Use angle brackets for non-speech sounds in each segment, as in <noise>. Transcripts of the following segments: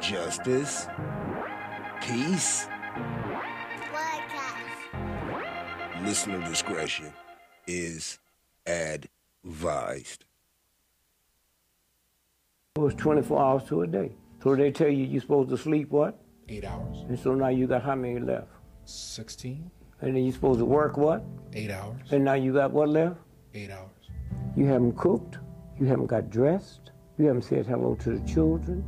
justice, peace. Listener discretion is advised. It was 24 hours to a day. So they tell you you're supposed to sleep what? Eight hours. And so now you got how many left? 16? And then you're supposed to work what? Eight hours. And now you got what left? Eight hours. You haven't cooked. You haven't got dressed. You haven't said hello to the children.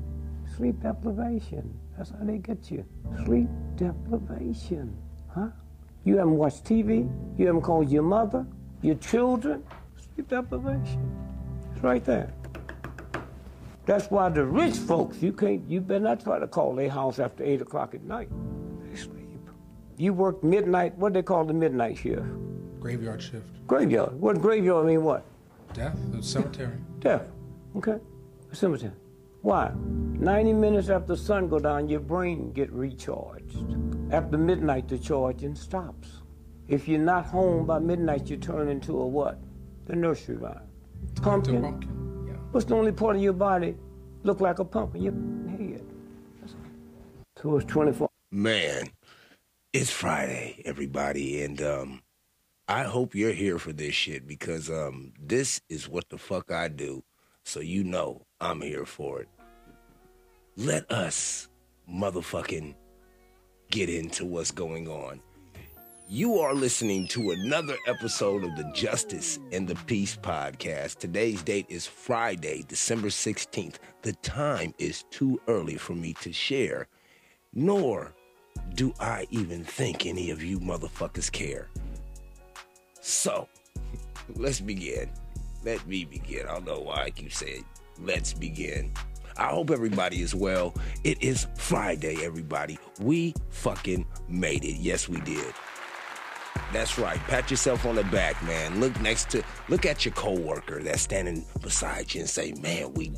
Sleep deprivation. That's how they get you. Sleep deprivation. Huh? You haven't watched TV. You haven't called your mother, your children. Sleep deprivation. It's right there. That's why the rich folks, you can't, you better not try to call their house after 8 o'clock at night. They sleep. You work midnight, what they call the midnight shift? Graveyard shift. Graveyard. What graveyard mean what? Death? The cemetery. Death. Okay. Cemetery. Why? 90 minutes after sun go down, your brain get recharged. After midnight, the charging stops. If you're not home by midnight, you turn into a what? The nursery rhyme. Pumpkin. pumpkin. Yeah. What's the only part of your body look like a pumpkin? Your head. So it's 24. Man, it's Friday, everybody, and um, I hope you're here for this shit because um, this is what the fuck I do. So you know I'm here for it. Let us motherfucking get into what's going on. You are listening to another episode of the Justice and the Peace podcast. Today's date is Friday, December 16th. The time is too early for me to share, nor do I even think any of you motherfuckers care. So, <laughs> let's begin. Let me begin. I don't know why I keep saying let's begin. I hope everybody is well. It is Friday, everybody. We fucking made it. Yes, we did. That's right. Pat yourself on the back, man. Look next to, look at your coworker that's standing beside you and say, man, we,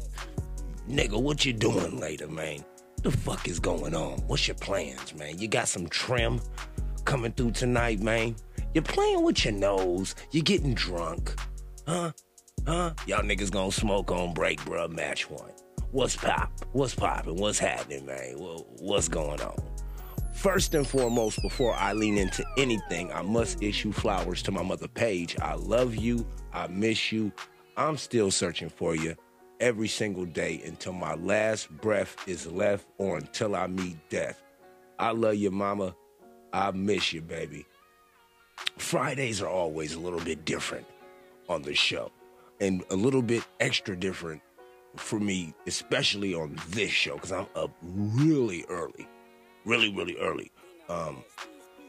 nigga, what you doing later, man? The fuck is going on? What's your plans, man? You got some trim coming through tonight, man? You're playing with your nose. You're getting drunk. Huh? Huh? Y'all niggas gonna smoke on break, bruh. Match one. What's pop? What's poppin'? What's happening, man? What's going on? First and foremost, before I lean into anything, I must issue flowers to my mother Paige. I love you. I miss you. I'm still searching for you every single day until my last breath is left or until I meet death. I love you, mama. I miss you, baby. Fridays are always a little bit different on the show and a little bit extra different for me, especially on this show, because I'm up really early. Really, really early. Um,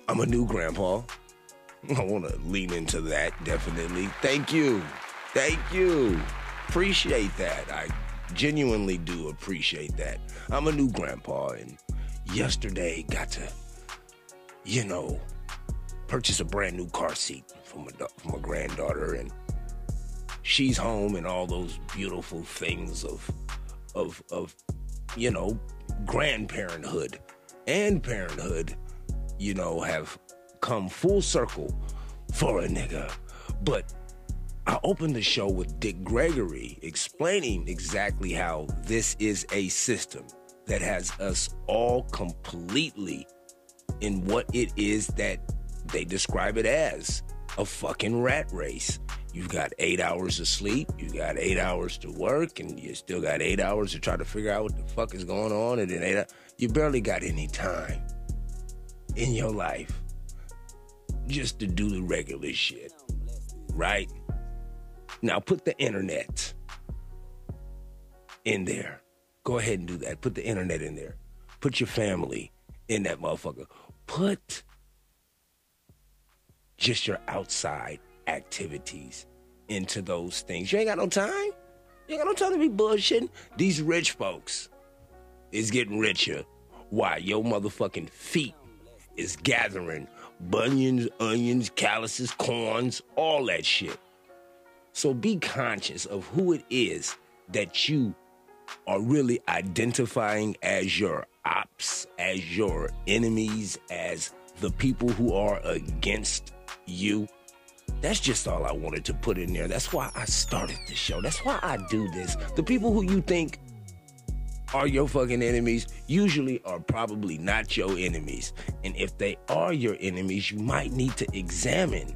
I'm a new grandpa. <laughs> I want to lean into that definitely. Thank you. Thank you. Appreciate that. I genuinely do appreciate that. I'm a new grandpa, and yesterday got to, you know, purchase a brand new car seat for my, for my granddaughter, and she's home and all those beautiful things of of of you know grandparenthood and parenthood you know have come full circle for a nigga but I opened the show with Dick Gregory explaining exactly how this is a system that has us all completely in what it is that they describe it as a fucking rat race. You've got eight hours of sleep, you got eight hours to work, and you still got eight hours to try to figure out what the fuck is going on, and then eight you barely got any time in your life just to do the regular shit. Right? Now put the internet in there. Go ahead and do that. Put the internet in there. Put your family in that motherfucker. Put just your outside activities into those things. You ain't got no time. You ain't got no time to be bullshitting. These rich folks is getting richer. Why? Your motherfucking feet is gathering bunions, onions, calluses, corns, all that shit. So be conscious of who it is that you are really identifying as your ops, as your enemies, as the people who are against you. That's just all I wanted to put in there. That's why I started the show. That's why I do this. The people who you think are your fucking enemies usually are probably not your enemies. And if they are your enemies, you might need to examine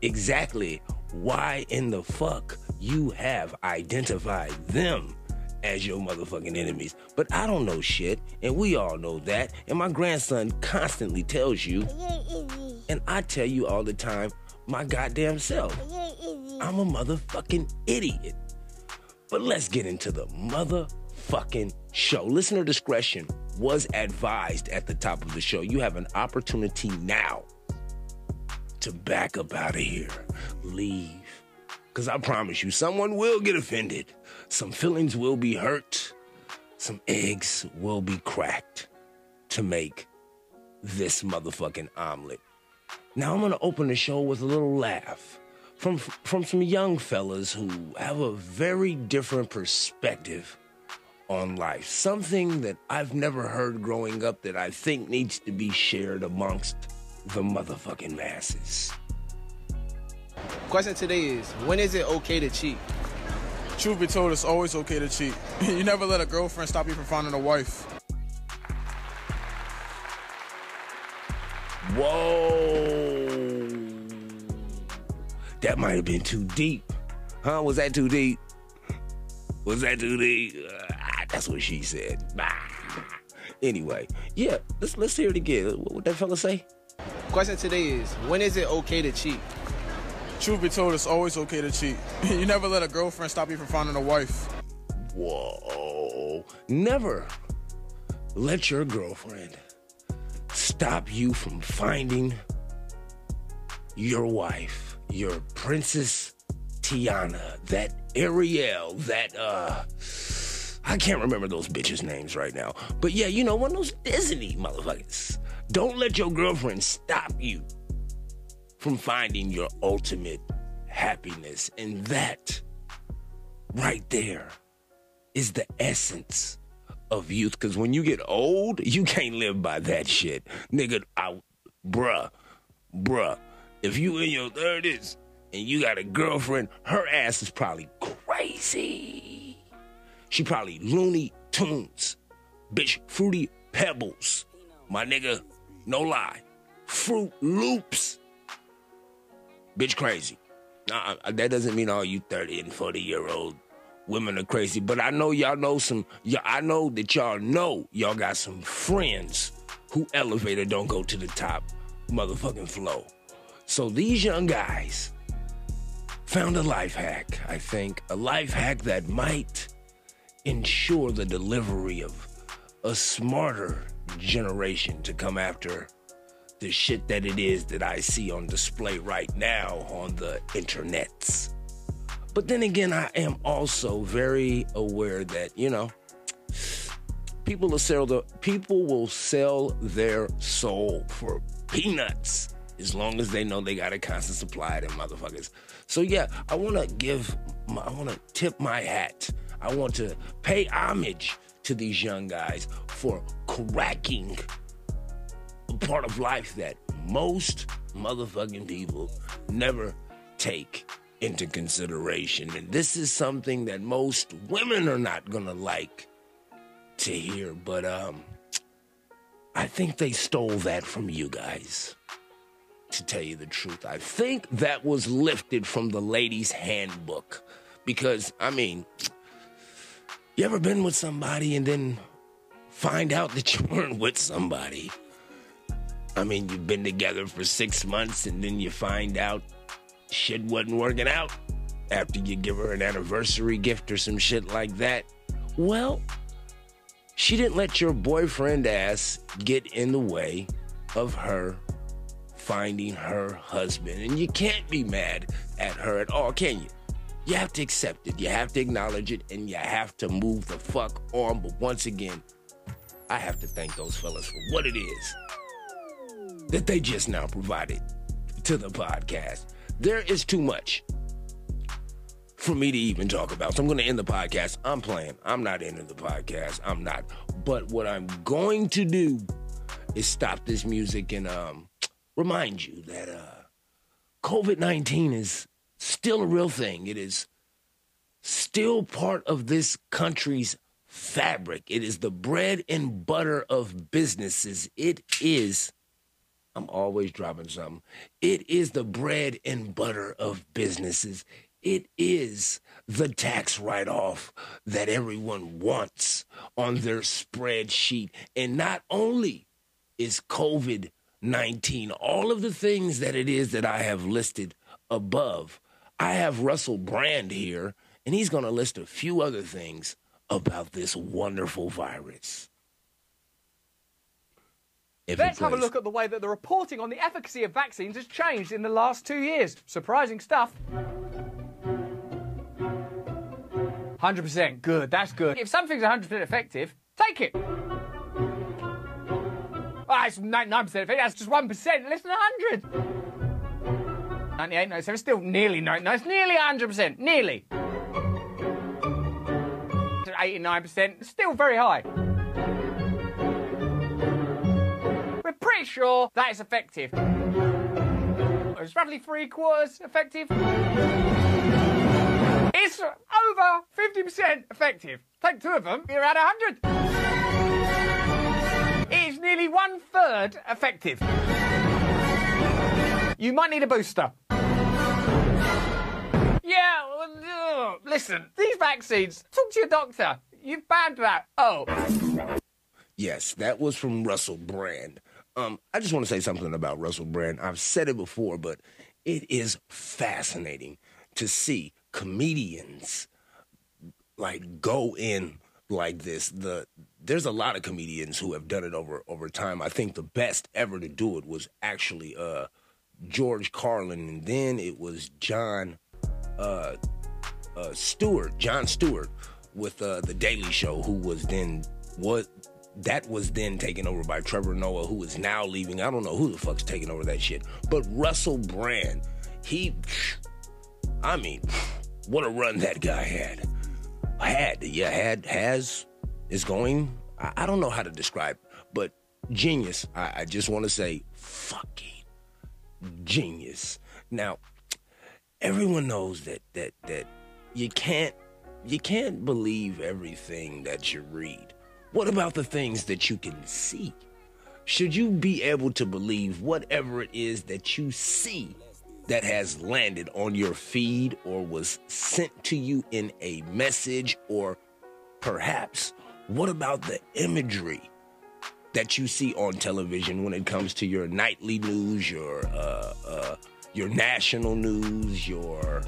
exactly why in the fuck you have identified them as your motherfucking enemies. But I don't know shit, and we all know that. And my grandson constantly tells you, and I tell you all the time, my goddamn self. I'm a motherfucking idiot. But let's get into the motherfucking show. Listener discretion was advised at the top of the show. You have an opportunity now to back up out of here. Leave. Because I promise you, someone will get offended. Some feelings will be hurt. Some eggs will be cracked to make this motherfucking omelet. Now I'm gonna open the show with a little laugh from from some young fellas who have a very different perspective on life. Something that I've never heard growing up that I think needs to be shared amongst the motherfucking masses. Question today is when is it okay to cheat? Truth be told, it's always okay to cheat. <laughs> you never let a girlfriend stop you from finding a wife. Whoa. That might have been too deep. Huh? Was that too deep? Was that too deep? Uh, that's what she said. Bah. Anyway, yeah, let's let's hear it again. What would that fella say? Question today is when is it okay to cheat? Truth be told, it's always okay to cheat. <laughs> you never let a girlfriend stop you from finding a wife. Whoa. Never let your girlfriend stop you from finding your wife, your Princess Tiana, that Ariel, that, uh, I can't remember those bitches' names right now. But yeah, you know, one of those Disney motherfuckers. Don't let your girlfriend stop you from finding your ultimate happiness. And that right there is the essence of youth. Because when you get old, you can't live by that shit. Nigga, I, bruh, bruh, if you in your 30s and you got a girlfriend, her ass is probably crazy. She probably Looney Tunes. Bitch, Fruity Pebbles. My nigga, no lie. Froot Loops. Bitch crazy. Nah, that doesn't mean all you 30 and 40 year old women are crazy, but I know y'all know some, I know that y'all know y'all got some friends who elevator don't go to the top motherfucking flow. So these young guys found a life hack, I think, a life hack that might ensure the delivery of a smarter generation to come after the shit that it is that I see on display right now on the internets. But then again, I am also very aware that, you know, people will sell the people will sell their soul for peanuts as long as they know they got a constant supply of them motherfuckers. So yeah, I want to give, my, I want to tip my hat. I want to pay homage to these young guys for cracking a part of life that most motherfucking people never take into consideration. And this is something that most women are not gonna like to hear, but um I think they stole that from you guys. To tell you the truth, I think that was lifted from the ladies' handbook. Because, I mean, you ever been with somebody and then find out that you weren't with somebody? I mean, you've been together for six months and then you find out shit wasn't working out after you give her an anniversary gift or some shit like that. Well, she didn't let your boyfriend ass get in the way of her finding her husband. And you can't be mad at her at all, can you? You have to accept it, you have to acknowledge it, and you have to move the fuck on. But once again, I have to thank those fellas for what it is that they just now provided to the podcast. There is too much for me to even talk about. So I'm going to end the podcast. I'm playing. I'm not ending the podcast. I'm not. But what I'm going to do is stop this music and um, remind you that uh, COVID 19 is still a real thing. It is still part of this country's fabric. It is the bread and butter of businesses. It is, I'm always dropping something. It is the bread and butter of businesses. It is the tax write off that everyone wants on their spreadsheet. And not only is COVID 19, all of the things that it is that I have listed above, I have Russell Brand here, and he's going to list a few other things about this wonderful virus. If Let's have a look at the way that the reporting on the efficacy of vaccines has changed in the last two years. Surprising stuff. 100% good, that's good. If something's 100% effective, take it. Ah, it's 99% effective, that's just 1%, less than 100. 98, 97, still nearly 99, it's nearly 100%, nearly. 89%, still very high. Pretty sure that is effective. It's roughly three quarters effective. It's over 50% effective. Take two of them, you're at 100. It's nearly one third effective. You might need a booster. Yeah, listen, these vaccines, talk to your doctor. You've banned that. Oh. Yes, that was from Russell Brand. Um, I just want to say something about Russell Brand. I've said it before, but it is fascinating to see comedians like go in like this. The there's a lot of comedians who have done it over over time. I think the best ever to do it was actually uh, George Carlin, and then it was Jon uh, uh, Stewart, Jon Stewart, with uh, the Daily Show, who was then what that was then taken over by Trevor Noah, who is now leaving. I don't know who the fuck's taking over that shit, but Russell Brand, he, I mean, what a run that guy had. Had yeah, had has is going. I, I don't know how to describe, but genius. I, I just want to say, fucking genius. Now, everyone knows that that that you can't you can't believe everything that you read. What about the things that you can see? Should you be able to believe whatever it is that you see that has landed on your feed or was sent to you in a message or perhaps what about the imagery that you see on television when it comes to your nightly news, your uh, uh, your national news, your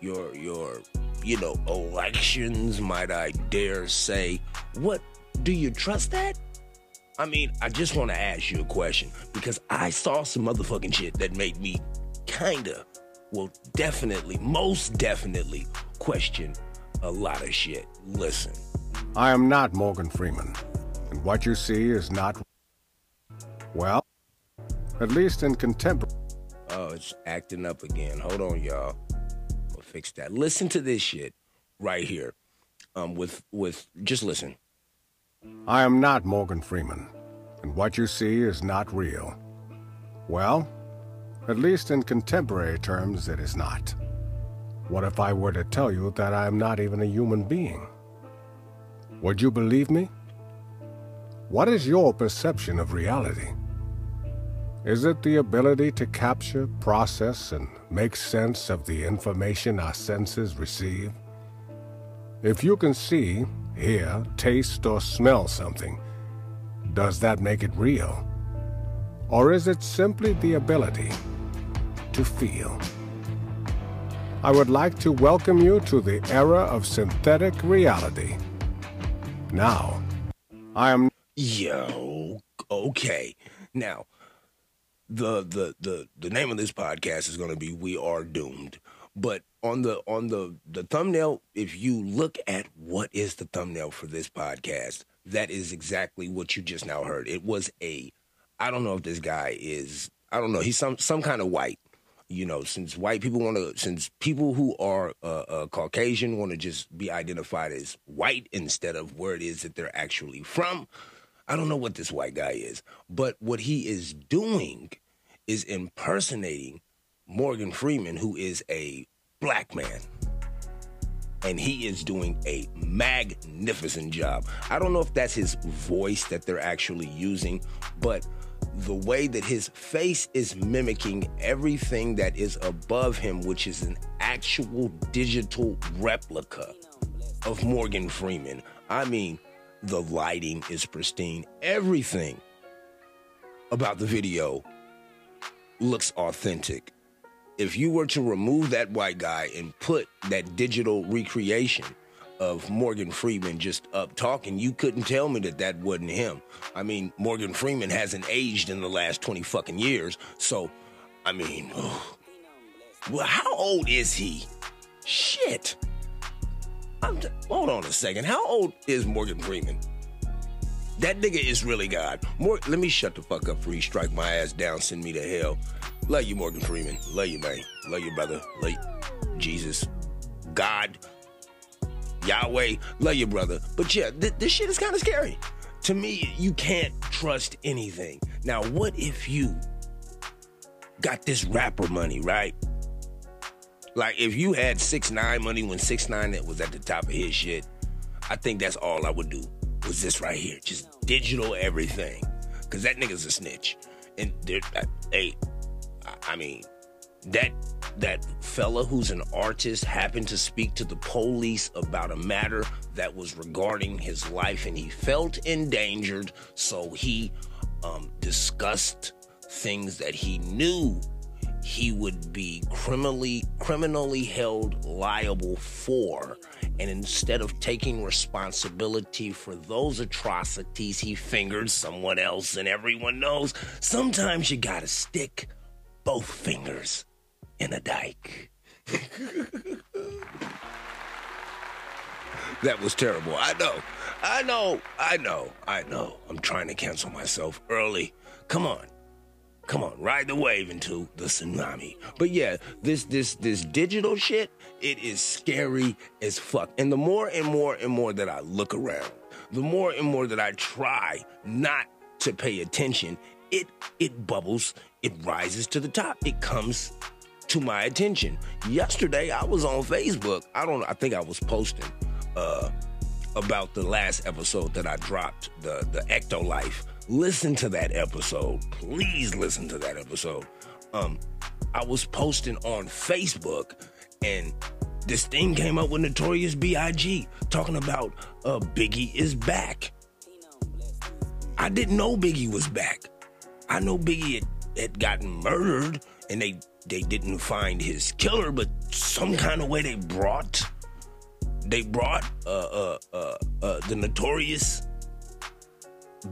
your your you know elections? Might I dare say? What do you trust that? I mean, I just want to ask you a question because I saw some motherfucking shit that made me kinda, well, definitely, most definitely question a lot of shit. Listen. I am not Morgan Freeman, and what you see is not. Well, at least in contemporary. Oh, it's acting up again. Hold on, y'all. We'll fix that. Listen to this shit right here. Um, with with just listen. I am not Morgan Freeman, and what you see is not real. Well, at least in contemporary terms, it is not. What if I were to tell you that I am not even a human being? Would you believe me? What is your perception of reality? Is it the ability to capture, process, and make sense of the information our senses receive? If you can see, hear, taste, or smell something, does that make it real? Or is it simply the ability to feel? I would like to welcome you to the era of synthetic reality. Now, I am. Yo, okay. Now, the the the the name of this podcast is going to be "We Are Doomed." But on the on the the thumbnail, if you look at what is the thumbnail for this podcast, that is exactly what you just now heard. It was a, I don't know if this guy is, I don't know, he's some some kind of white. You know, since white people want to, since people who are uh, uh, Caucasian want to just be identified as white instead of where it is that they're actually from. I don't know what this white guy is, but what he is doing is impersonating Morgan Freeman, who is a black man. and he is doing a magnificent job. I don't know if that's his voice that they're actually using, but the way that his face is mimicking everything that is above him, which is an actual digital replica of Morgan Freeman. I mean, the lighting is pristine. Everything about the video looks authentic. If you were to remove that white guy and put that digital recreation of Morgan Freeman just up talking, you couldn't tell me that that wasn't him. I mean, Morgan Freeman hasn't aged in the last 20 fucking years. So, I mean, well, how old is he? Shit. I'm hold on a second. How old is Morgan Freeman? That nigga is really God. More, let me shut the fuck up before he strike my ass down, send me to hell. Love you, Morgan Freeman. Love you, man. Love you, brother. Love you. Jesus. God. Yahweh. Love you, brother. But yeah, th- this shit is kind of scary. To me, you can't trust anything. Now, what if you got this rapper money, right? Like if you had six nine money when six nine was at the top of his shit, I think that's all I would do was this right here, just digital everything, cause that nigga's a snitch. And there, I, hey, I mean, that that fella who's an artist happened to speak to the police about a matter that was regarding his life, and he felt endangered, so he um, discussed things that he knew he would be criminally criminally held liable for and instead of taking responsibility for those atrocities he fingered someone else and everyone knows sometimes you gotta stick both fingers in a dike. <laughs> That was terrible. I know. I know. I know. I know. I'm trying to cancel myself early. Come on Come on, ride the wave into the tsunami. But yeah, this this this digital shit, it is scary as fuck. And the more and more and more that I look around, the more and more that I try not to pay attention, it it bubbles, it rises to the top. It comes to my attention. Yesterday I was on Facebook. I don't I think I was posting uh about the last episode that I dropped, the the Ecto Life listen to that episode. Please listen to that episode. Um, I was posting on Facebook, and this thing came up with Notorious B.I.G. talking about uh, Biggie is back. I didn't know Biggie was back. I know Biggie had, had gotten murdered, and they they didn't find his killer, but some kind of way they brought they brought uh, uh, uh, uh, the Notorious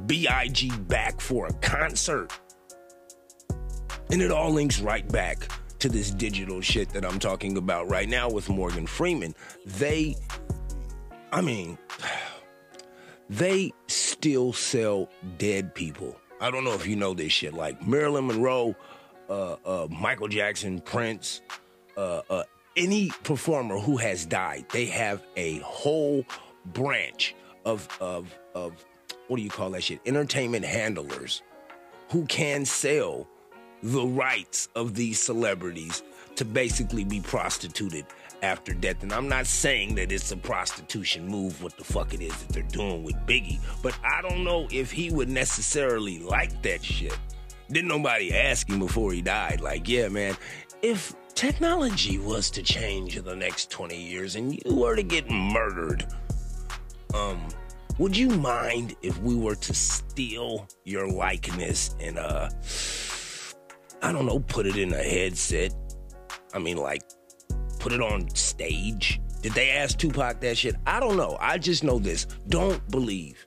B.I.G. back for a concert. And it all links right back to this digital shit that I'm talking about right now with Morgan Freeman. They, I mean, <sighs> they still sell dead people. I don't know if you know this shit. Like Marilyn Monroe, uh, uh, Michael Jackson, Prince, uh, uh, any performer who has died, they have a whole branch of of of what do you call that shit? Entertainment handlers who can sell the rights of these celebrities to basically be prostituted after death. And I'm not saying that it's a prostitution move, what the fuck it is that they're doing with Biggie, but I don't know if he would necessarily like that shit. Didn't nobody ask him before he died, like, yeah, man, if technology was to change in the next 20 years and you were to get murdered, um, would you mind if we were to steal your likeness and uh I don't know, put it in a headset? I mean like put it on stage? Did they ask Tupac that shit? I don't know. I just know this. Don't believe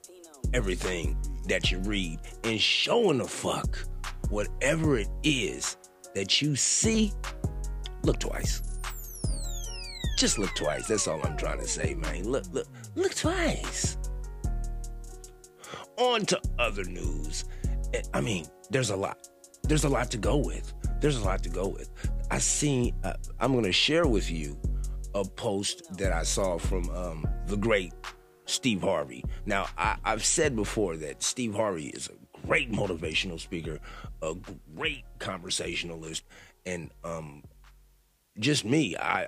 everything that you read and showing the fuck whatever it is that you see, look twice. Just look twice. That's all I'm trying to say, man. Look, look, look twice on to other news. I mean, there's a lot. There's a lot to go with. There's a lot to go with. I seen. Uh, I'm going to share with you a post that I saw from um, the great Steve Harvey. Now, I, I've said before that Steve Harvey is a great motivational speaker, a great conversationalist, and um, just me. I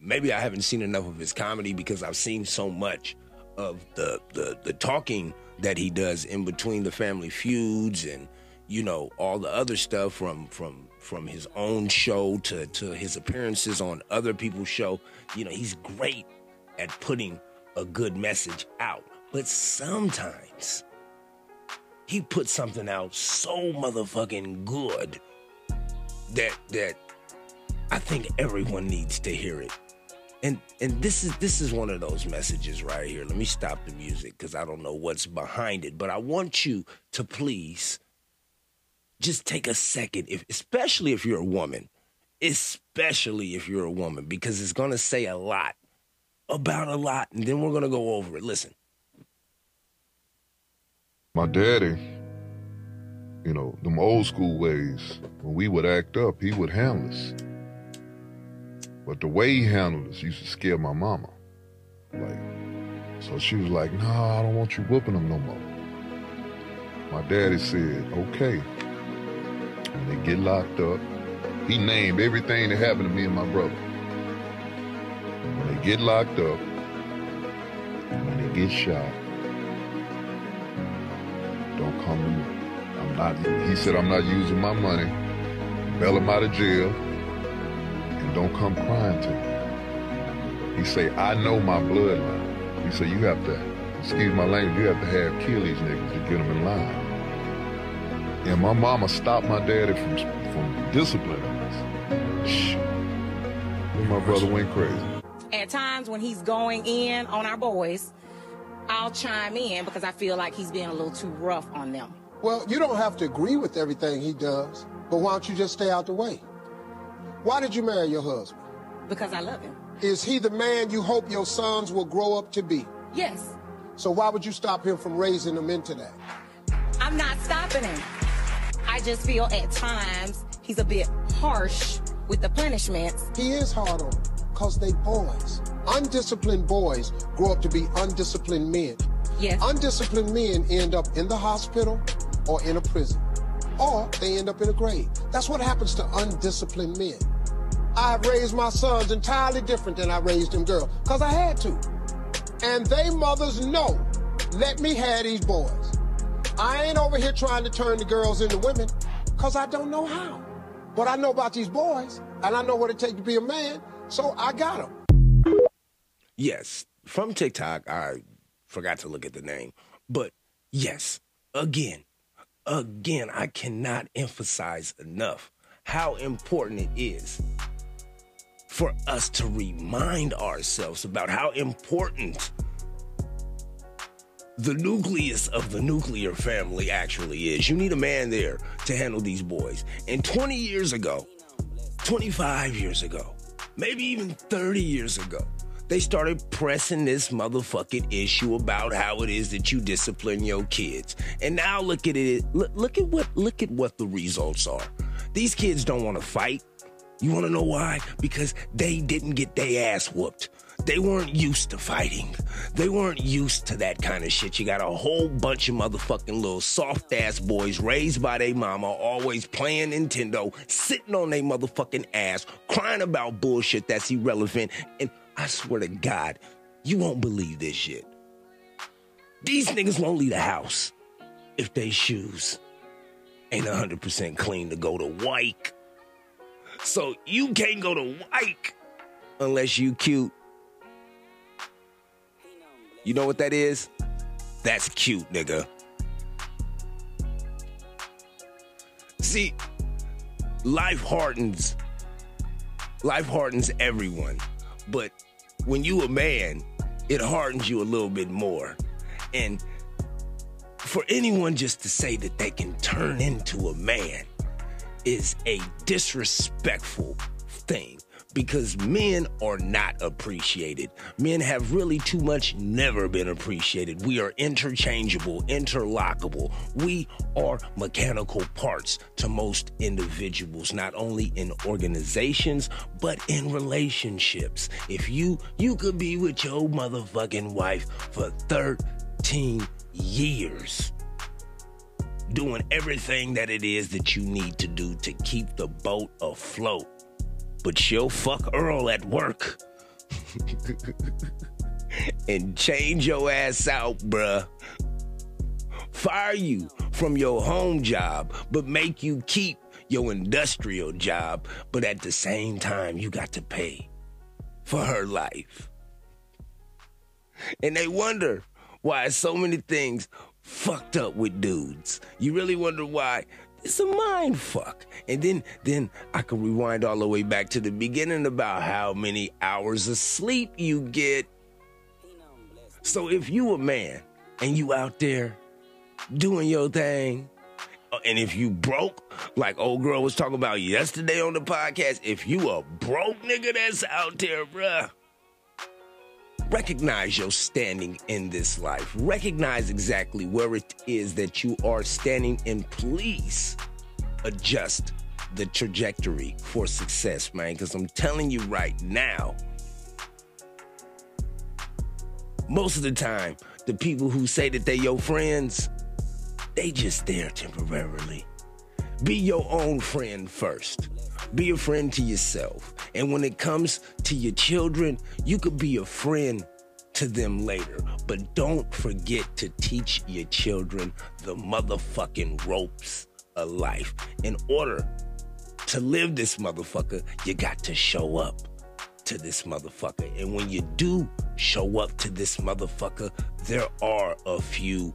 maybe I haven't seen enough of his comedy because I've seen so much of the the the talking that he does in between the family feuds and you know all the other stuff from from from his own show to to his appearances on other people's show. You know, he's great at putting a good message out. But sometimes he puts something out so motherfucking good that that I think everyone needs to hear it. And and this is this is one of those messages right here. Let me stop the music because I don't know what's behind it, but I want you to please just take a second, if especially if you're a woman, especially if you're a woman, because it's gonna say a lot about a lot, and then we're gonna go over it. Listen. My daddy, you know, them old school ways, when we would act up, he would handle us. But the way he handled us used to scare my mama. Like, so she was like, no, I don't want you whooping them no more. My daddy said, okay. When they get locked up, he named everything that happened to me and my brother. When they get locked up, and when they get shot, don't come to me. I'm not, he said, I'm not using my money. Bail him out of jail and don't come crying to me. He say, I know my bloodline. He say, you have to, excuse my language, you have to have kill these niggas to get them in line. And my mama stopped my daddy from, from disciplining us. Shh. And my brother went crazy. At times when he's going in on our boys, I'll chime in because I feel like he's being a little too rough on them. Well, you don't have to agree with everything he does, but why don't you just stay out the way? Why did you marry your husband? Because I love him. Is he the man you hope your sons will grow up to be? Yes. So why would you stop him from raising them into that? I'm not stopping him. I just feel at times he's a bit harsh with the punishments. He is hard on them because they boys. Undisciplined boys grow up to be undisciplined men. Yes. Undisciplined men end up in the hospital or in a prison, or they end up in a grave. That's what happens to undisciplined men. I have raised my sons entirely different than I raised them girls, because I had to. And they mothers know, let me have these boys. I ain't over here trying to turn the girls into women, because I don't know how. But I know about these boys, and I know what it takes to be a man, so I got them. Yes, from TikTok, I forgot to look at the name. But yes, again, again, I cannot emphasize enough how important it is for us to remind ourselves about how important the nucleus of the nuclear family actually is. You need a man there to handle these boys. And 20 years ago, 25 years ago, maybe even 30 years ago, they started pressing this motherfucking issue about how it is that you discipline your kids. And now look at it. Look, look at what look at what the results are. These kids don't want to fight. You want to know why? Because they didn't get their ass whooped. They weren't used to fighting. They weren't used to that kind of shit. You got a whole bunch of motherfucking little soft ass boys raised by their mama, always playing Nintendo, sitting on their motherfucking ass, crying about bullshit that's irrelevant. And I swear to God, you won't believe this shit. These niggas won't leave the house if they shoes ain't 100% clean to go to Wyke. So you can't go to Wyke unless you cute. You know what that is? That's cute, nigga. See, life hardens. Life hardens everyone. But when you a man, it hardens you a little bit more. And for anyone just to say that they can turn into a man is a disrespectful thing because men are not appreciated. Men have really too much never been appreciated. We are interchangeable, interlockable. We are mechanical parts to most individuals, not only in organizations, but in relationships. If you you could be with your motherfucking wife for 13 years doing everything that it is that you need to do to keep the boat afloat but she'll fuck Earl at work and change your ass out, bruh. Fire you from your home job, but make you keep your industrial job, but at the same time, you got to pay for her life. And they wonder why so many things fucked up with dudes. You really wonder why? It's a mind fuck. And then then I can rewind all the way back to the beginning about how many hours of sleep you get. So if you a man and you out there doing your thing, uh, and if you broke, like old girl was talking about yesterday on the podcast, if you a broke nigga that's out there, bruh, recognize your standing in this life. Recognize exactly where it is that you are standing, and please adjust the trajectory for success, man. Because I'm telling you right now, most of the time, the people who say that they're your friends, they just there temporarily. Be your own friend first. Be a friend to yourself. And when it comes to your children, you could be a friend to them later. But don't forget to teach your children the motherfucking ropes of life. In order to live this motherfucker, you got to show up to this motherfucker. And when you do show up to this motherfucker, there are a few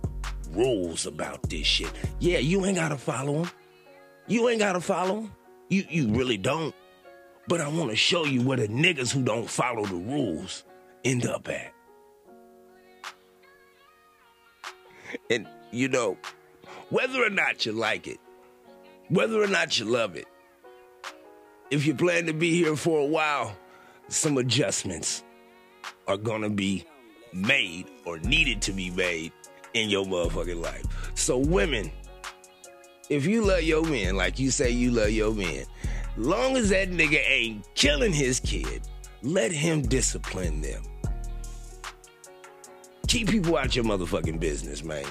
rules about this shit. Yeah, you ain't gotta follow them. You ain't gotta follow them. You you really don't. But I wanna show you where the niggas who don't follow the rules end up at. And you know, whether or not you like it, whether or not you love it, if you plan to be here for a while, some adjustments are gonna be made or needed to be made in your motherfucking life. So, women, if you love your man like you say you love your man, long as that nigga ain't killing his kid, let him discipline them. Keep people out your motherfucking business, man.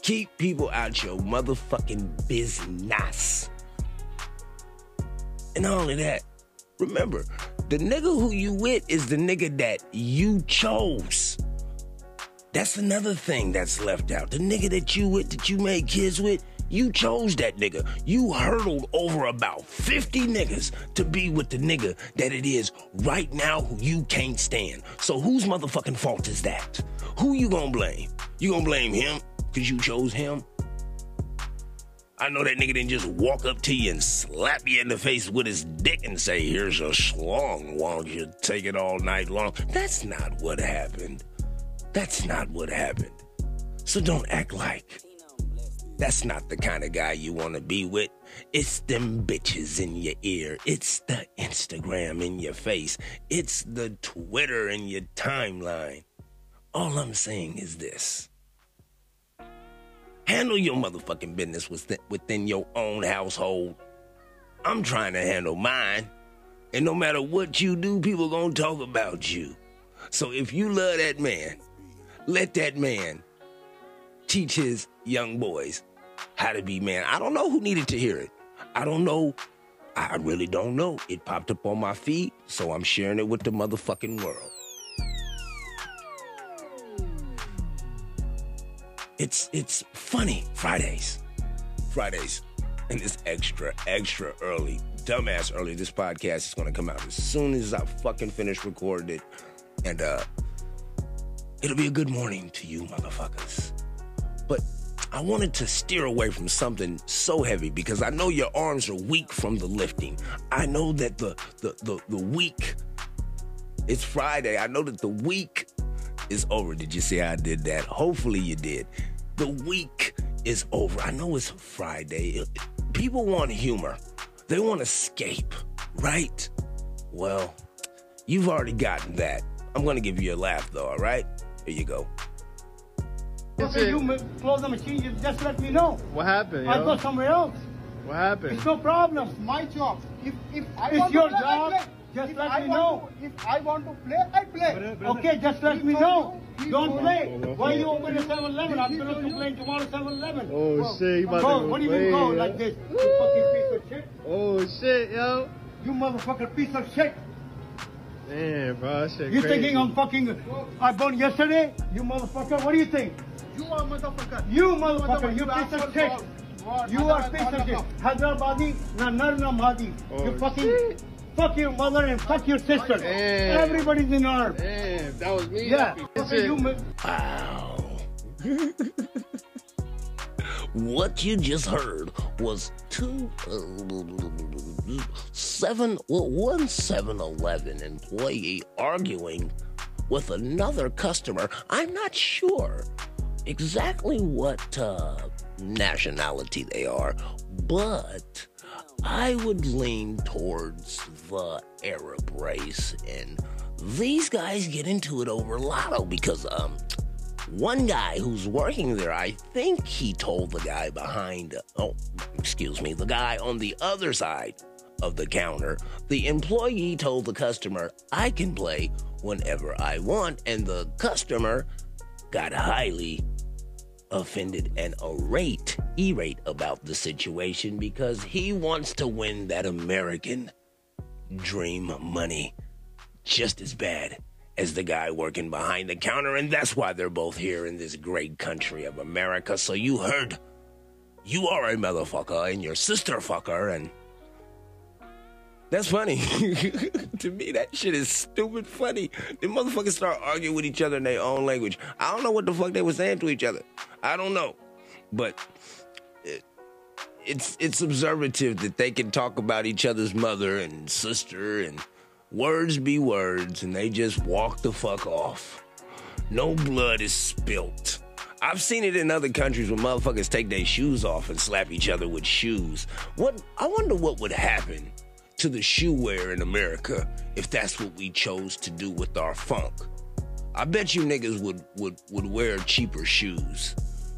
Keep people out your motherfucking business. And all of that. Remember, the nigga who you with is the nigga that you chose. That's another thing that's left out. The nigga that you with, that you made kids with, you chose that nigga. You hurdled over about 50 niggas to be with the nigga that it is right now who you can't stand. So whose motherfucking fault is that? Who you gonna blame? You gonna blame him because you chose him? I know that nigga didn't just walk up to you and slap you in the face with his dick and say, Here's a schlong, won't you take it all night long? That's not what happened. That's not what happened. So don't act like that's not the kind of guy you want to be with. It's them bitches in your ear. It's the Instagram in your face. It's the Twitter in your timeline. All I'm saying is this handle your motherfucking business within, your own household. I'm trying to handle mine. And no matter what you do, people gonna talk about you. So if you love that man, let that man teach his young boys how to be man. I don't know who needed to hear it. I don't know. I really don't know. It popped up on my feed, so I'm sharing it with the motherfucking world. It's it's funny Fridays, Fridays, and it's extra extra early, dumbass early. This podcast is gonna come out as soon as I fucking finish recording it, and uh, it'll be a good morning to you, motherfuckers. I wanted to steer away from something so heavy because I know your arms are weak from the lifting. I know that the the the, the week. It's Friday. I know that the week is over. Did you see I did that? Hopefully you did. The week is over. I know it's Friday. People want humor. They want escape, right? Well, you've already gotten that. I'm gonna give you a laugh though, all right? Here you go. Okay, you close the machine, you just let me know. What happened, I yo? go somewhere else. What happened? It's no problem. It's my job. If if I It's want your to play, job. I play. Just if let I me know. To, if I want to play, I play. Okay, just let He me know. you- Don't play. you- oh, Why you open the 7-Eleven? I'm He gonna told you- complain tomorrow 7-Eleven. Oh, shit, you about go. to What do you play, mean go yeah? like this? You fucking piece of shit. Oh shit, yo. You motherfucking piece of shit. Damn, bro, shit You crazy. thinking I'm fucking I born yesterday? You motherfucker, what do you think? You are motherfucker. You motherfucker, you Motherfucker, piece of you shit. asshole. You are piece of shit. Hyderabadi, na Narna Mahdi. Oh, You fucking fuck your mother and fuck your sister. Damn. Everybody's in arm. Damn, that was me. Yeah. Okay, you Wow. <laughs> what you just heard was two uh, seven well, one 7-Eleven employee arguing with another customer. I'm not sure exactly what uh, nationality they are, but I would lean towards the Arab race and these guys get into it over lotto because um one guy who's working there, I think he told the guy behind, oh, excuse me, the guy on the other side of the counter, the employee told the customer, I can play whenever I want. And the customer got highly offended and irate, irate about the situation because he wants to win that American dream money just as bad as the guy working behind the counter, and that's why they're both here in this great country of America. So you heard, you are a motherfucker, and your sister fucker, and that's funny. <laughs> to me, that shit is stupid funny. The motherfuckers start arguing with each other in their own language. I don't know what the fuck they were saying to each other. I don't know, but. It, it's it's observative that they can talk about each other's mother and sister and words be words and they just walk the fuck off. No blood is spilt. I've seen it in other countries where motherfuckers take their shoes off and slap each other with shoes. What I wonder what would happen to the shoe wear in America if that's what we chose to do with our funk. I bet you niggas would would would wear cheaper shoes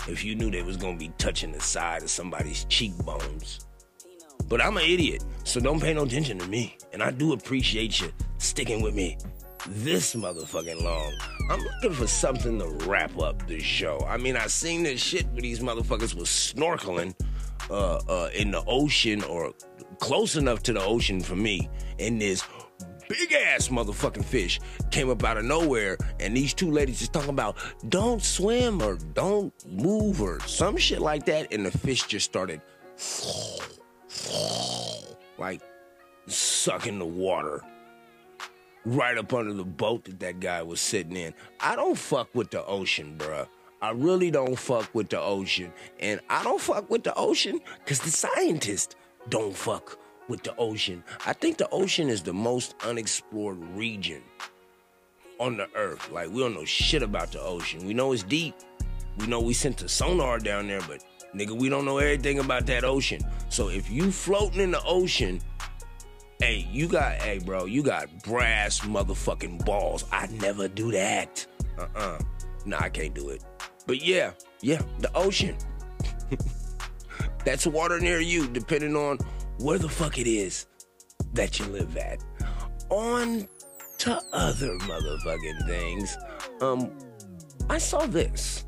if you knew they was gonna be touching the side of somebody's cheekbones. But I'm an idiot, so don't pay no attention to me. And I do appreciate you sticking with me this motherfucking long. I'm looking for something to wrap up this show. I mean, I seen this shit where these motherfuckers was snorkeling uh, uh, in the ocean or close enough to the ocean for me, and this big ass motherfucking fish came up out of nowhere, and these two ladies just talking about don't swim or don't move or some shit like that, and the fish just started <sniffs> like sucking the water right up under the boat that that guy was sitting in. I don't fuck with the ocean, bruh. I really don't fuck with the ocean. And I don't fuck with the ocean because the scientists don't fuck with the ocean. I think the ocean is the most unexplored region on the earth. Like, we don't know shit about the ocean. We know it's deep. We know we sent the sonar down there, but nigga, we don't know everything about that ocean. So if you floating in the ocean, hey, you got, hey, bro, you got brass motherfucking balls. I never do that. Uh-uh. Nah, I can't do it. But yeah, yeah, the ocean. <laughs> That's water near you, depending on where the fuck it is that you live at. On to other motherfucking things. Um, I saw this.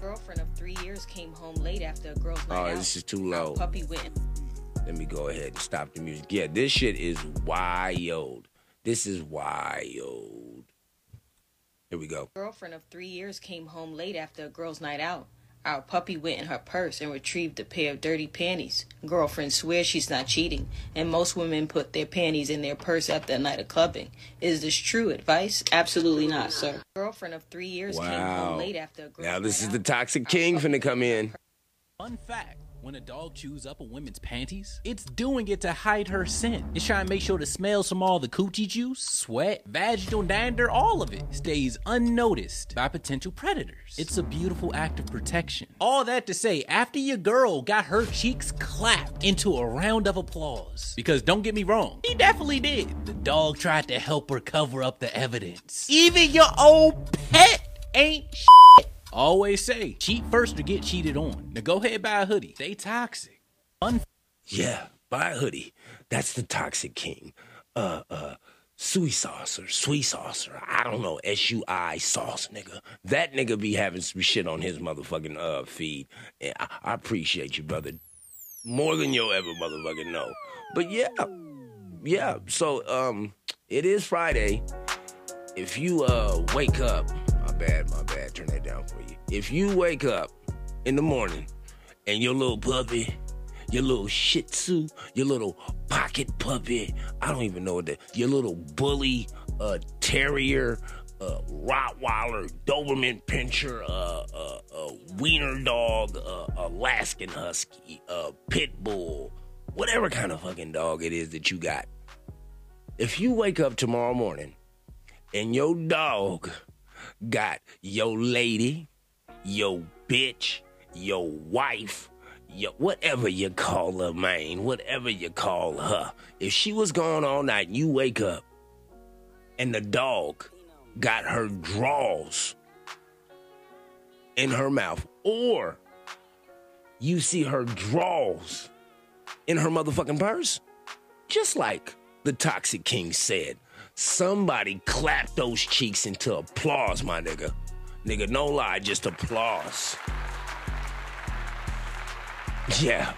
Girlfriend of three years came home late after a girl's night out. Oh, out. this is too low. Puppy went. Let me go ahead and stop the music. Yeah, this shit is wild. This is wild. Here we go. Girlfriend of three years came home late after a girl's night out. Our puppy went in her purse and retrieved a pair of dirty panties. Girlfriend swears she's not cheating, and most women put their panties in their purse after a night of clubbing. Is this true advice? Absolutely not, sir. Girlfriend of three years came home late after a girl's Now this is the toxic king finna come in. Fun fact when a dog chews up a woman's panties, it's doing it to hide her scent. It's trying to make sure the smells from all the coochie juice, sweat, vaginal dander, all of it stays unnoticed by potential predators. It's a beautiful act of protection. All that to say, after your girl got her cheeks clapped into a round of applause. Because don't get me wrong, he definitely did. The dog tried to help her cover up the evidence. Even your old pet ain't shit. Always say, cheat first or get cheated on. Now go ahead buy a hoodie. Stay toxic. Fun. Yeah, buy a hoodie. That's the toxic king. Uh, uh, sui sauce or sweet sauce I don't know, S-U-I sauce, nigga. That nigga be having some shit on his motherfucking uh feed. And I, I appreciate you, brother. More than you'll ever motherfucking know. But yeah, yeah. So um, it is Friday. If you uh wake up, bad, my bad, turn that down for you. If you wake up in the morning and your little puppy, your little shih tzu, your little pocket puppy, I don't even know what that, your little bully, uh, terrier, uh, Rottweiler, Doberman Pinscher, uh, uh, uh, Wiener Dog, uh, Alaskan Husky, uh, Pit Bull, whatever kind of fucking dog it is that you got. If you wake up tomorrow morning and your dog got your lady, your bitch, your wife, your whatever you call her, man, whatever you call her. If she was gone all night, and you wake up and the dog got her drawers in her mouth, or you see her drawers in her motherfucking purse, just like the Toxic King said, somebody clap those cheeks into applause, my nigga. Nigga, no lie, just applause. Yeah.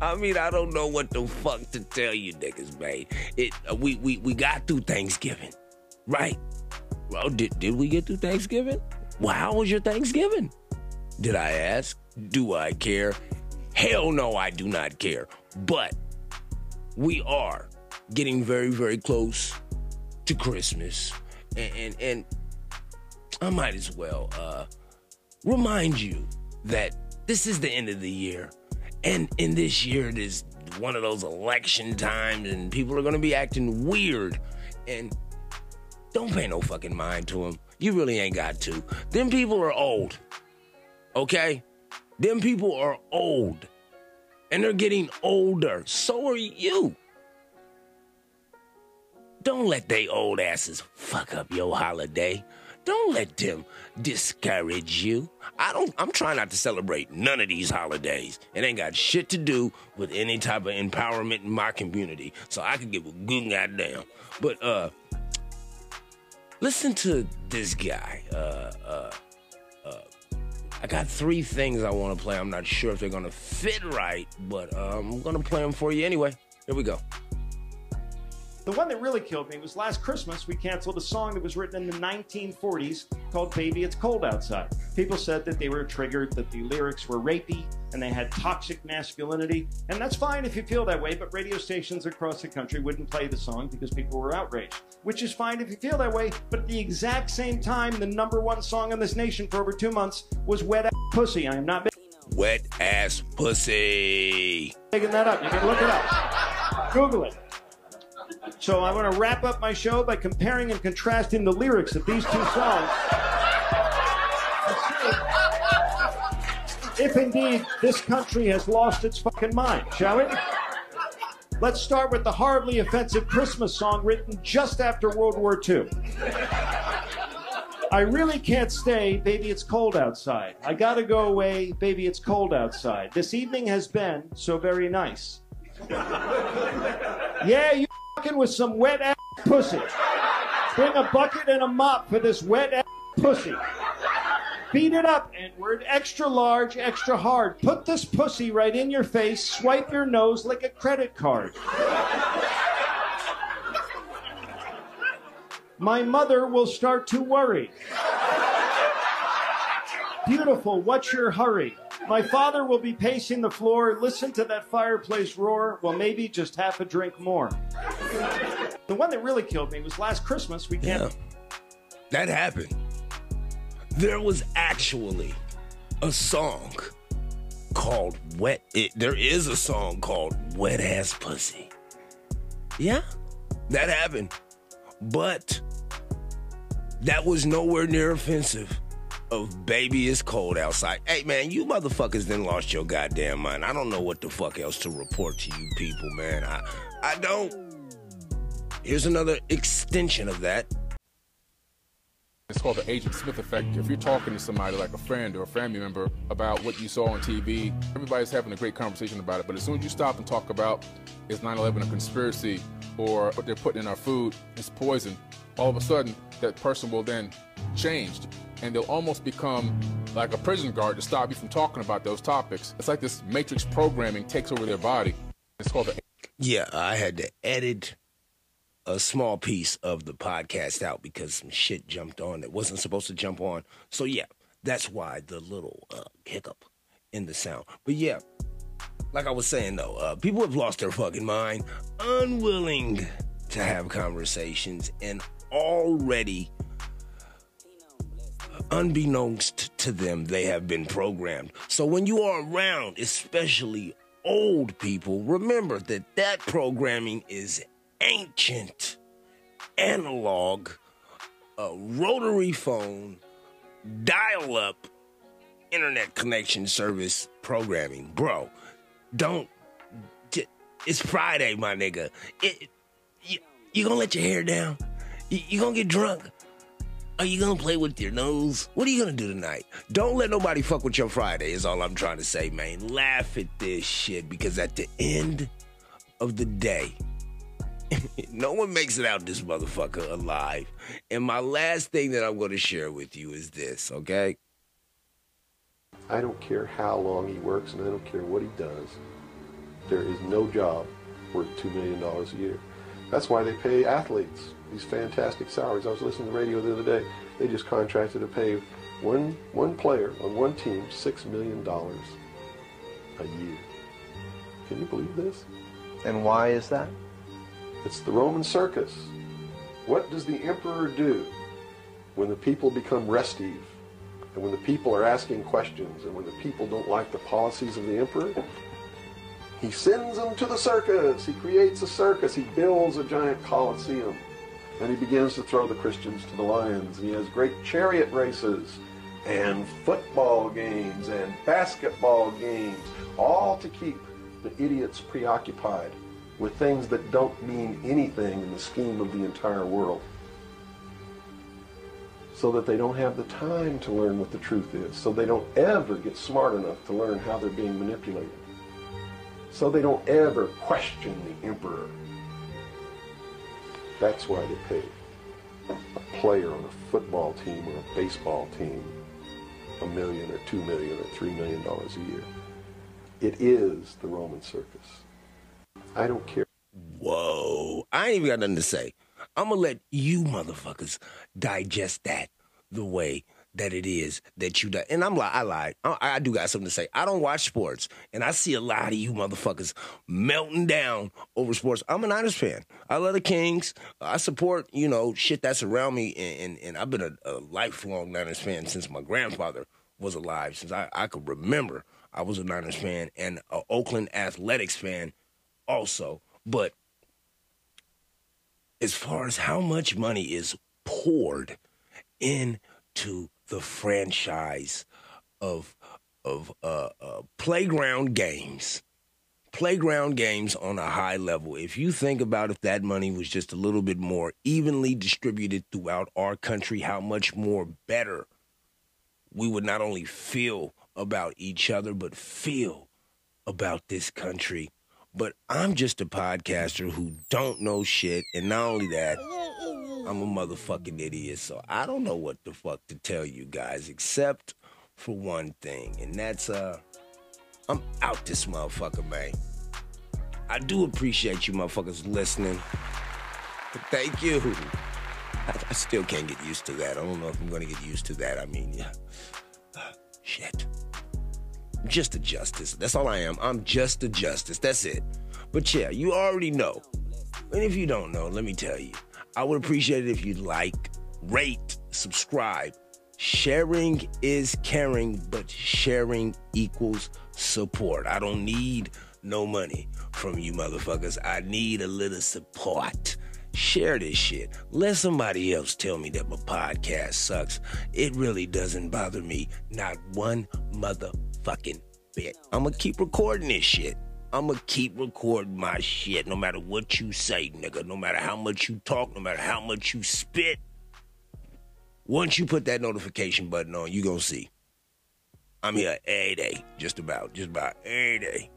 I mean, I don't know what the fuck to tell you niggas, man. It uh, we we we got through Thanksgiving, right? Well, did did we get through Thanksgiving? Well, how was your Thanksgiving? Did I ask? Do I care? Hell no, I do not care. But we are getting very very close to Christmas, and and, and I might as well uh, remind you that this is the end of the year. And in this year, it is one of those election times, and people are going to be acting weird. And don't pay no fucking mind to them. You really ain't got to. Them people are old. Okay? Them people are old. And they're getting older. So are you. Don't let they old asses fuck up your holiday. Don't let them discourage you. I don't I'm trying not to celebrate none of these holidays. It ain't got shit to do with any type of empowerment in my community. So I can give a good goddamn. But uh listen to this guy. Uh uh I got three things I want to play. I'm not sure if they're gonna fit right, but uh, I'm gonna play them for you anyway. Here we go. The one that really killed me was last Christmas. We canceled a song that was written in the 1940s called Baby It's Cold Outside. People said that they were triggered, that the lyrics were rapey, and they had toxic masculinity. And that's fine if you feel that way, but radio stations across the country wouldn't play the song because people were outraged. Which is fine if you feel that way, but at the exact same time, the number one song in this nation for over two months was Wet Ass Pussy. I am not Wet ass pussy. making that up. You can look it up. Google it. So I want to wrap up my show by comparing and contrasting the lyrics of these two songs. If indeed this country has lost its fucking mind, shall we? Let's start with the horribly offensive Christmas song written just after World War II. I really can't stay, baby, it's cold outside. I gotta go away, baby, it's cold outside. This evening has been so very nice. Yeah, you fucking with some wet ass pussy. Bring a bucket and a mop for this wet ass pussy. Beat it up, N-word, extra large, extra hard. Put this pussy right in your face, swipe your nose like a credit card. My mother will start to worry. Beautiful, what's your hurry? My father will be pacing the floor, listen to that fireplace roar, well, maybe just half a drink more. The one that really killed me was last Christmas. We can't. That happened. There was actually a song called Wet. It, there is a song called Wet Ass Pussy. Yeah, that happened. But that was nowhere near offensive of baby it's cold outside. Hey man, you motherfuckers then lost your goddamn mind. I don't know what the fuck else to report to you people, man. I I don't. Here's another extension of that. It's called the Agent Smith effect. If you're talking to somebody like a friend or a family member about what you saw on TV, everybody's having a great conversation about it. But as soon as you stop and talk about is 9/11 a conspiracy or what they're putting in our food is poison, all of a sudden that person will then change and they'll almost become like a prison guard to stop you from talking about those topics. It's like this matrix programming takes over their body. It's called the Yeah, I had to edit a small piece of the podcast out because some shit jumped on that wasn't supposed to jump on. So yeah, that's why the little uh, hiccup in the sound. But yeah, like I was saying though, uh, people have lost their fucking mind, unwilling to have conversations, and already, unbeknownst to them, they have been programmed. So when you are around, especially old people, remember that that programming is ancient, analog, a rotary phone, dial up, internet connection service programming. Bro, don't. It's Friday, my nigga. It, you, you gonna let your hair down? You, you gonna get drunk? Are you gonna play with your nose? What are you gonna do tonight? Don't let nobody fuck with your Friday, is all I'm trying to say, man. Laugh at this shit because at the end of the day, <laughs> no one makes it out this motherfucker alive. And my last thing that I'm gonna share with you is this, okay? I don't care how long he works and I don't care what he does. There is no job worth $2 million a year. That's why they pay athletes these fantastic salaries. I was listening to the radio the other day. They just contracted to pay one, one player on one team $6 million a year. Can you believe this? And why is that? It's the Roman circus. What does the emperor do when the people become restive? And when the people are asking questions and when the people don't like the policies of the emperor? He sends them to the circus. He creates a circus. He builds a giant coliseum. And he begins to throw the Christians to the lions. And he has great chariot races and football games and basketball games, all to keep the idiots preoccupied with things that don't mean anything in the scheme of the entire world. So that they don't have the time to learn what the truth is. So they don't ever get smart enough to learn how they're being manipulated. So they don't ever question the emperor. That's why they pay a player on a football team or a baseball team a million or two million or three million dollars a year. It is the Roman circus. I don't care. Whoa. I ain't even got nothing to say. I'm gonna let you motherfuckers digest that the way that it is that you die. And I'm like, I lied. I, I do got something to say. I don't watch sports, and I see a lot of you motherfuckers melting down over sports. I'm a Niners fan. I love the Kings. I support, you know, shit that's around me, and, and, and I've been a, a lifelong Niners fan since my grandfather was alive, since I, I could remember. I was a Niners fan and an Oakland Athletics fan also. But as far as how much money is poured into the franchise of of uh, uh, playground games, playground games on a high level. If you think about if that money was just a little bit more evenly distributed throughout our country, how much more better we would not only feel about each other, but feel about this country. But I'm just a podcaster who don't know shit, and not only that, I'm a motherfucking idiot. So I don't know what the fuck to tell you guys, except for one thing, and that's uh, I'm out this motherfucker, man. I do appreciate you motherfuckers listening. Thank you. I, I still can't get used to that. I don't know if I'm gonna get used to that. I mean, yeah. <sighs> Shit. I'm just a justice. That's all I am. I'm just a justice. That's it. But yeah, you already know. And if you don't know, let me tell you. I would appreciate it if you'd like, rate, subscribe. Sharing is caring, but sharing equals support. I don't need no money from you motherfuckers. I need a little support. Share this shit. Let somebody else tell me that my podcast sucks. It really doesn't bother me. Not one motherfucking bit. I'm gonna keep recording this shit. I'm gonna keep recording my shit no matter what you say, nigga. No matter how much you talk, no matter how much you spit. Once you put that notification button on, you gonna see. I'm here every day, just about, just about every day.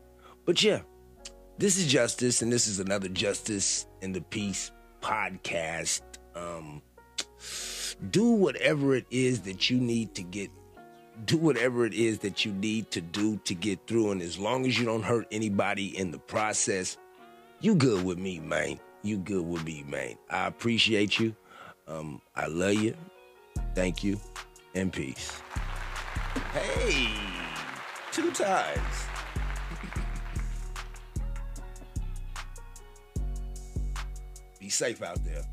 But yeah, this is Justice, and this is another Justice in the Peace podcast. Um, do whatever it is that you need to get do whatever it is that you need to do to get through and as long as you don't hurt anybody in the process you good with me, man. You good with me, man. I appreciate you. Um, I love you. Thank you. And peace. Hey, two times. <laughs> Be safe out there.